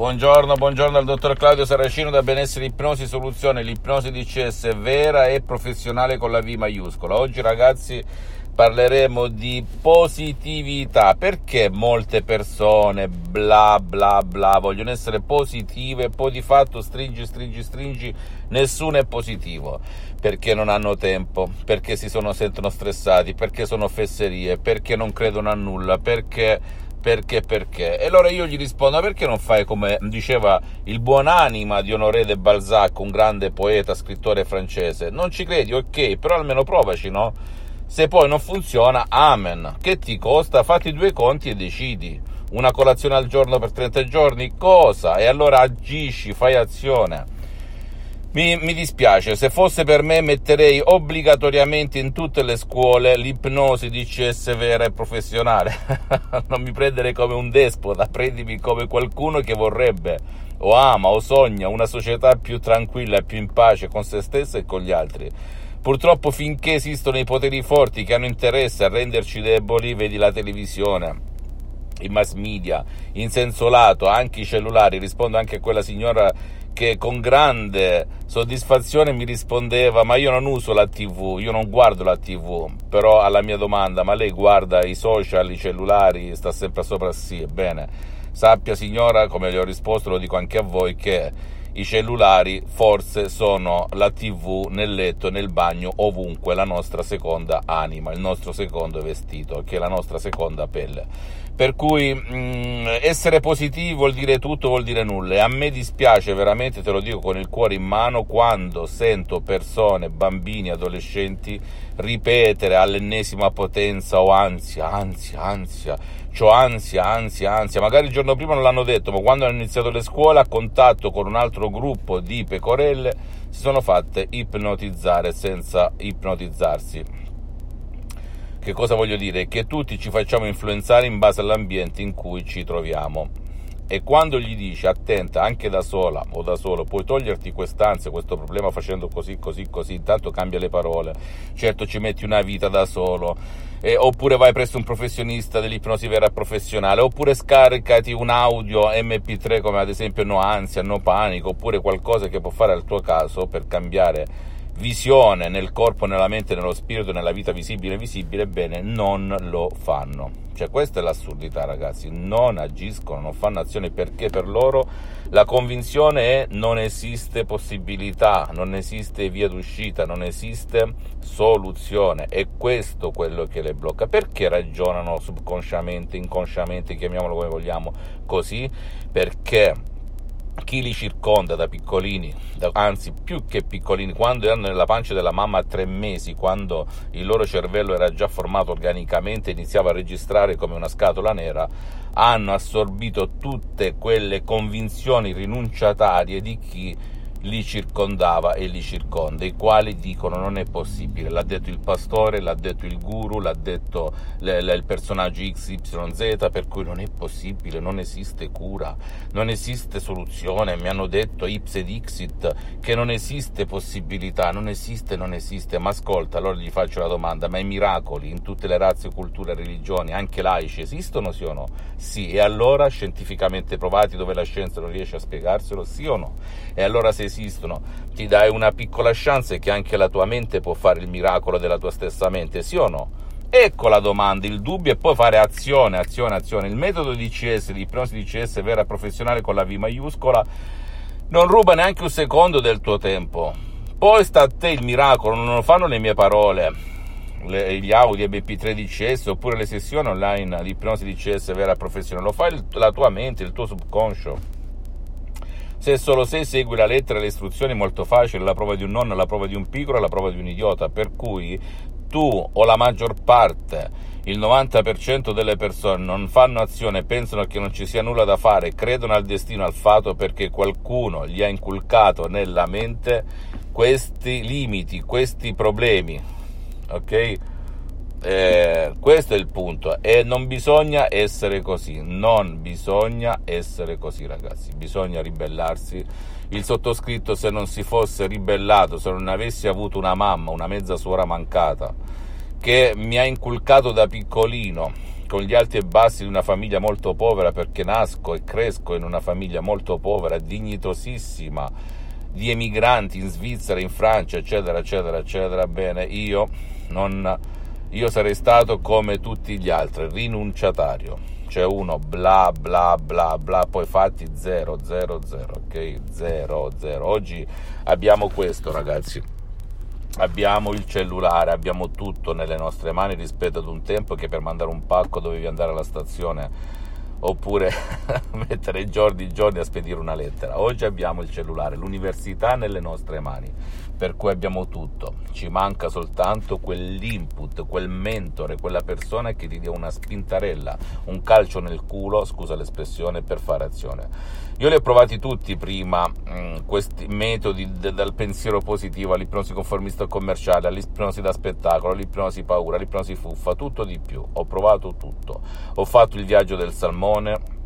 Buongiorno, buongiorno al dottor Claudio Saracino da Benessere Ipnosi Soluzione, l'ipnosi DCS vera e professionale con la V maiuscola. Oggi ragazzi parleremo di positività, perché molte persone bla bla bla vogliono essere positive e poi di fatto stringi stringi stringi nessuno è positivo, perché non hanno tempo, perché si sono, sentono stressati, perché sono fesserie, perché non credono a nulla, perché perché perché? E allora io gli rispondo perché non fai come diceva il buonanima di Honoré de Balzac un grande poeta scrittore francese? Non ci credi? Ok però almeno provaci no? Se poi non funziona amen. Che ti costa? Fatti due conti e decidi. Una colazione al giorno per 30 giorni? Cosa? E allora agisci fai azione mi, mi, dispiace, se fosse per me metterei obbligatoriamente in tutte le scuole l'ipnosi DCS vera e professionale. non mi prendere come un despota, prendimi come qualcuno che vorrebbe o ama o sogna una società più tranquilla e più in pace con se stessa e con gli altri. Purtroppo finché esistono i poteri forti che hanno interesse a renderci deboli, vedi la televisione, i mass media, in senso lato, anche i cellulari, rispondo anche a quella signora che con grande soddisfazione mi rispondeva ma io non uso la tv, io non guardo la tv, però alla mia domanda ma lei guarda i social, i cellulari, sta sempre sopra? Sì, ebbene, sappia signora, come le ho risposto, lo dico anche a voi, che i cellulari forse sono la tv nel letto, nel bagno, ovunque, la nostra seconda anima, il nostro secondo vestito, che è la nostra seconda pelle. Per cui mh, mm, essere positivi vuol dire tutto, vuol dire nulla. E a me dispiace veramente, te lo dico con il cuore in mano, quando sento persone, bambini, adolescenti ripetere all'ennesima potenza o ansia, ansia, ansia, c'ho ansia, ansia, ansia. Magari il giorno prima non l'hanno detto, ma quando hanno iniziato le scuole a contatto con un altro gruppo di pecorelle si sono fatte ipnotizzare senza ipnotizzarsi. Che cosa voglio dire? Che tutti ci facciamo influenzare in base all'ambiente in cui ci troviamo. E quando gli dici attenta anche da sola o da solo, puoi toglierti quest'ansia, questo problema facendo così, così, così, intanto cambia le parole. Certo ci metti una vita da solo, eh, oppure vai presso un professionista dell'ipnosi vera professionale, oppure scaricati un audio MP3 come ad esempio No Ansia, No Panico, oppure qualcosa che può fare al tuo caso per cambiare visione nel corpo, nella mente, nello spirito, nella vita visibile e visibile, bene, non lo fanno. Cioè questa è l'assurdità ragazzi, non agiscono, non fanno azione perché per loro la convinzione è non esiste possibilità, non esiste via d'uscita, non esiste soluzione. È questo quello che le blocca. Perché ragionano subconsciamente, inconsciamente, chiamiamolo come vogliamo, così? Perché chi li circonda da piccolini, da, anzi più che piccolini, quando erano nella pancia della mamma a tre mesi, quando il loro cervello era già formato organicamente e iniziava a registrare come una scatola nera, hanno assorbito tutte quelle convinzioni rinunciatarie di chi li circondava e li circonda, i quali dicono non è possibile, l'ha detto il pastore, l'ha detto il guru, l'ha detto l- l- il personaggio XYZ, per cui non è possibile, non esiste cura, non esiste soluzione, mi hanno detto Ips Dixit che non esiste possibilità, non esiste, non esiste, ma ascolta, allora gli faccio la domanda, ma i miracoli in tutte le razze, culture, religioni, anche laici, esistono sì o no? Sì, e allora scientificamente provati dove la scienza non riesce a spiegarselo, sì o no? E allora se esistono, ti dai una piccola chance che anche la tua mente può fare il miracolo della tua stessa mente, sì o no? Ecco la domanda, il dubbio e poi fare azione, azione, azione. Il metodo di CS, di ipnosi di CS vera professionale con la V maiuscola, non ruba neanche un secondo del tuo tempo. Poi sta a te il miracolo, non lo fanno le mie parole, le, gli audio MP3 di CS oppure le sessioni online di ipnosi di CS vera professionale, lo fai la tua mente, il tuo subconscio. Se solo se segui la lettera e le istruzioni molto facile, la prova di un nonno, la prova di un piccolo, la prova di un idiota, per cui tu o la maggior parte il 90% delle persone non fanno azione, pensano che non ci sia nulla da fare, credono al destino, al fato perché qualcuno gli ha inculcato nella mente questi limiti, questi problemi. Ok? Eh, questo è il punto e non bisogna essere così, non bisogna essere così ragazzi, bisogna ribellarsi. Il sottoscritto se non si fosse ribellato, se non avessi avuto una mamma, una mezza suora mancata, che mi ha inculcato da piccolino con gli alti e bassi di una famiglia molto povera perché nasco e cresco in una famiglia molto povera, dignitosissima, di emigranti in Svizzera, in Francia, eccetera, eccetera, eccetera, bene, io, non, io sarei stato come tutti gli altri, rinunciatario. C'è uno bla bla bla bla, poi fatti 0, 0, 0, ok? 0, 0. Oggi abbiamo questo, ragazzi abbiamo il cellulare, abbiamo tutto nelle nostre mani rispetto ad un tempo che per mandare un pacco dovevi andare alla stazione oppure mettere giorni e giorni a spedire una lettera. Oggi abbiamo il cellulare, l'università nelle nostre mani, per cui abbiamo tutto. Ci manca soltanto quell'input, quel mentore, quella persona che ti dia una spintarella, un calcio nel culo, scusa l'espressione, per fare azione. Io li ho provati tutti prima, mh, mm, questi metodi d- dal pensiero positivo all'ipnosi conformista commerciale, all'ipnosi da spettacolo, all'ipnosi paura, all'ipnosi fuffa, tutto di più. Ho provato tutto. Ho fatto il viaggio del salmone,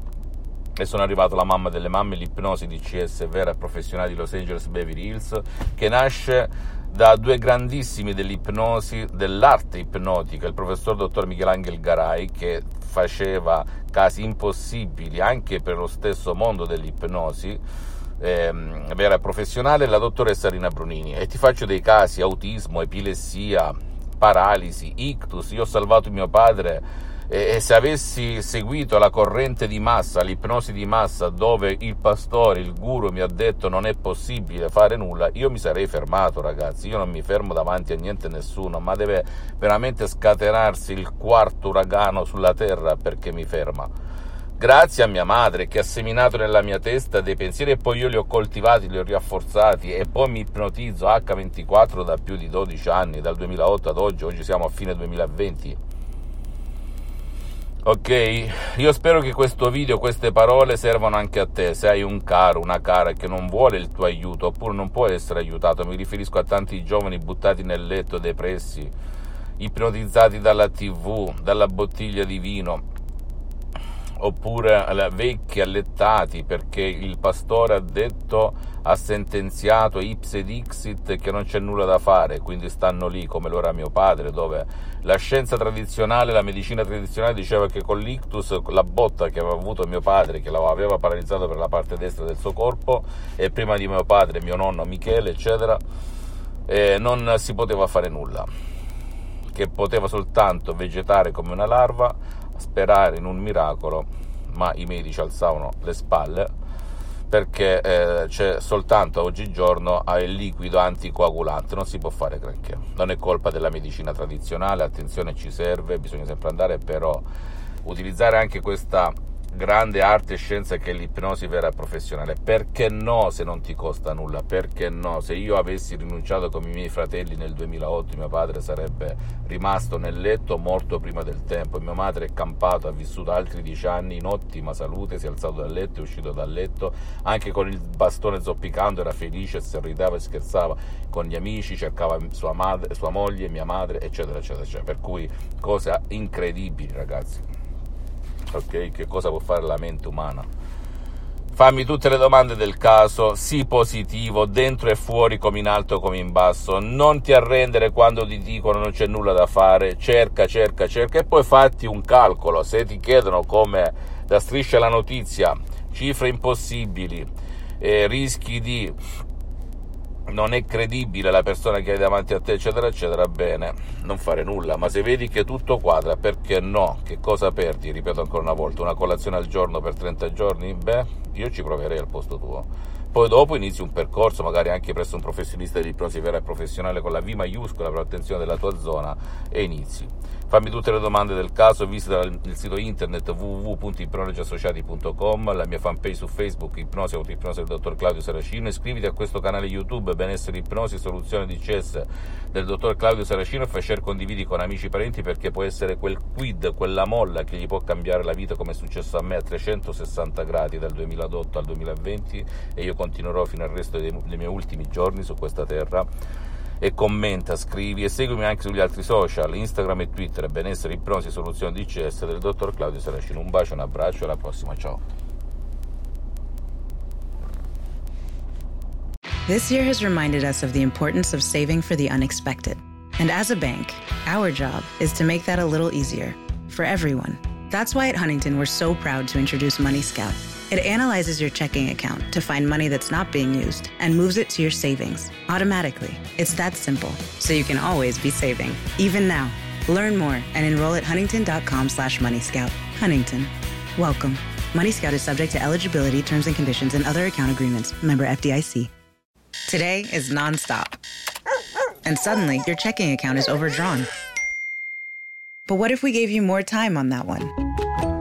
e sono arrivato alla mamma delle mamme, l'ipnosi di CS vera e professionale di Los Angeles Beverly Hills, che nasce da due grandissimi dell'ipnosi, dell'arte ipnotica, il professor dottor Michelangelo Garai, che faceva casi impossibili anche per lo stesso mondo dell'ipnosi, ehm, vera e professionale, la dottoressa Rina Brunini. E ti faccio dei casi, autismo, epilessia, paralisi, ictus, io ho salvato mio padre e, se avessi seguito la corrente di massa, l'ipnosi di massa, dove il pastore, il guru mi ha detto non è possibile fare nulla, io mi sarei fermato, ragazzi. Io non mi fermo davanti a niente e nessuno, ma deve veramente scatenarsi il quarto uragano sulla terra perché mi ferma. Grazie a mia madre che ha seminato nella mia testa dei pensieri e poi io li ho coltivati, li ho rafforzati e poi mi ipnotizzo H24 da più di 12 anni, dal 2008 ad oggi, oggi siamo a fine 2020 Ok, io spero che questo video, queste parole servano anche a te, se hai un caro, una cara che non vuole il tuo aiuto oppure non può essere aiutato, mi riferisco a tanti giovani buttati nel letto, depressi, ipnotizzati dalla tv, dalla bottiglia di vino, oppure vecchi allettati perché il pastore ha detto, ha sentenziato ipse dixit che non c'è nulla da fare, quindi stanno lì come lo era mio padre, dove la scienza tradizionale, la medicina tradizionale diceva che con l'ictus, la botta che aveva avuto mio padre, che l'aveva paralizzato per la parte destra del suo corpo, e prima di mio padre, mio nonno Michele, eccetera, eh, non si poteva fare nulla, che poteva soltanto vegetare come una larva, sperare in un miracolo, ma i medici alzavano le spalle perché eh, c'è soltanto oggigiorno il liquido anticoagulante, non si può fare granché. Non è colpa della medicina tradizionale, attenzione ci serve, bisogna sempre andare, però utilizzare anche questa grande arte e scienza che è l'ipnosi vera professionale. Perché no se non ti costa nulla? Perché no? Se io avessi rinunciato come i miei fratelli nel 2008, mio padre sarebbe rimasto nel letto morto prima del tempo. Mia madre è campato, ha vissuto altri dieci anni in ottima salute, si è alzato dal letto, è uscito dal letto, anche con il bastone zoppicando, era felice, sorrideva e scherzava con gli amici, cercava sua, madre, sua moglie, mia madre, eccetera, eccetera, eccetera. Per cui cose incredibili, ragazzi ok? Che cosa può fare la mente umana? Fammi tutte le domande del caso, sii positivo, dentro e fuori, come in alto come in basso. Non ti arrendere quando ti dicono non c'è nulla da fare. Cerca, cerca, cerca e poi fatti un calcolo. Se ti chiedono come da striscia la notizia, cifre impossibili, eh, rischi di non è credibile la persona che hai davanti a te, eccetera, eccetera, bene, non fare nulla. Ma se vedi che tutto quadra, perché no? Che cosa perdi? Ripeto ancora una volta, una colazione al giorno per 30 giorni? Beh, io ci proverei al posto tuo. Poi dopo inizi un percorso, magari anche presso un professionista di ipnosi vera e professionale con la V maiuscola per l'attenzione della tua zona e inizi. Fammi tutte le domande del caso, visita il sito internet www.ipnologiassociati.com, la mia fanpage su Facebook, Ipnosi Autoipnosi del dottor Claudio Saracino, iscriviti a questo canale YouTube Benessere Ipnosi Soluzione di CS del dottor Claudio Saracino e fai share condividi con amici e parenti perché può essere quel quid, quella molla che gli può cambiare la vita come è successo a me a 360 gradi dal 2008 al 2020 e io continuerò fino al resto dei, dei miei ultimi giorni su questa terra e commenta, scrivi e seguimi anche sugli altri social, Instagram e Twitter, benessere, ipnosi, soluzione DCS del dottor Claudio Saracino. Un bacio, un abbraccio alla prossima, ciao. This year has reminded us of the importance of saving for the unexpected. And as a bank, our job is to make that a little easier for everyone. That's why at Huntington we're so proud to introduce Money Scout it analyzes your checking account to find money that's not being used and moves it to your savings automatically. It's that simple, so you can always be saving, even now. Learn more and enroll at huntington.com slash moneyscout. Huntington. Welcome. Money Scout is subject to eligibility, terms and conditions, and other account agreements. Member FDIC. Today is nonstop. And suddenly, your checking account is overdrawn. But what if we gave you more time on that one?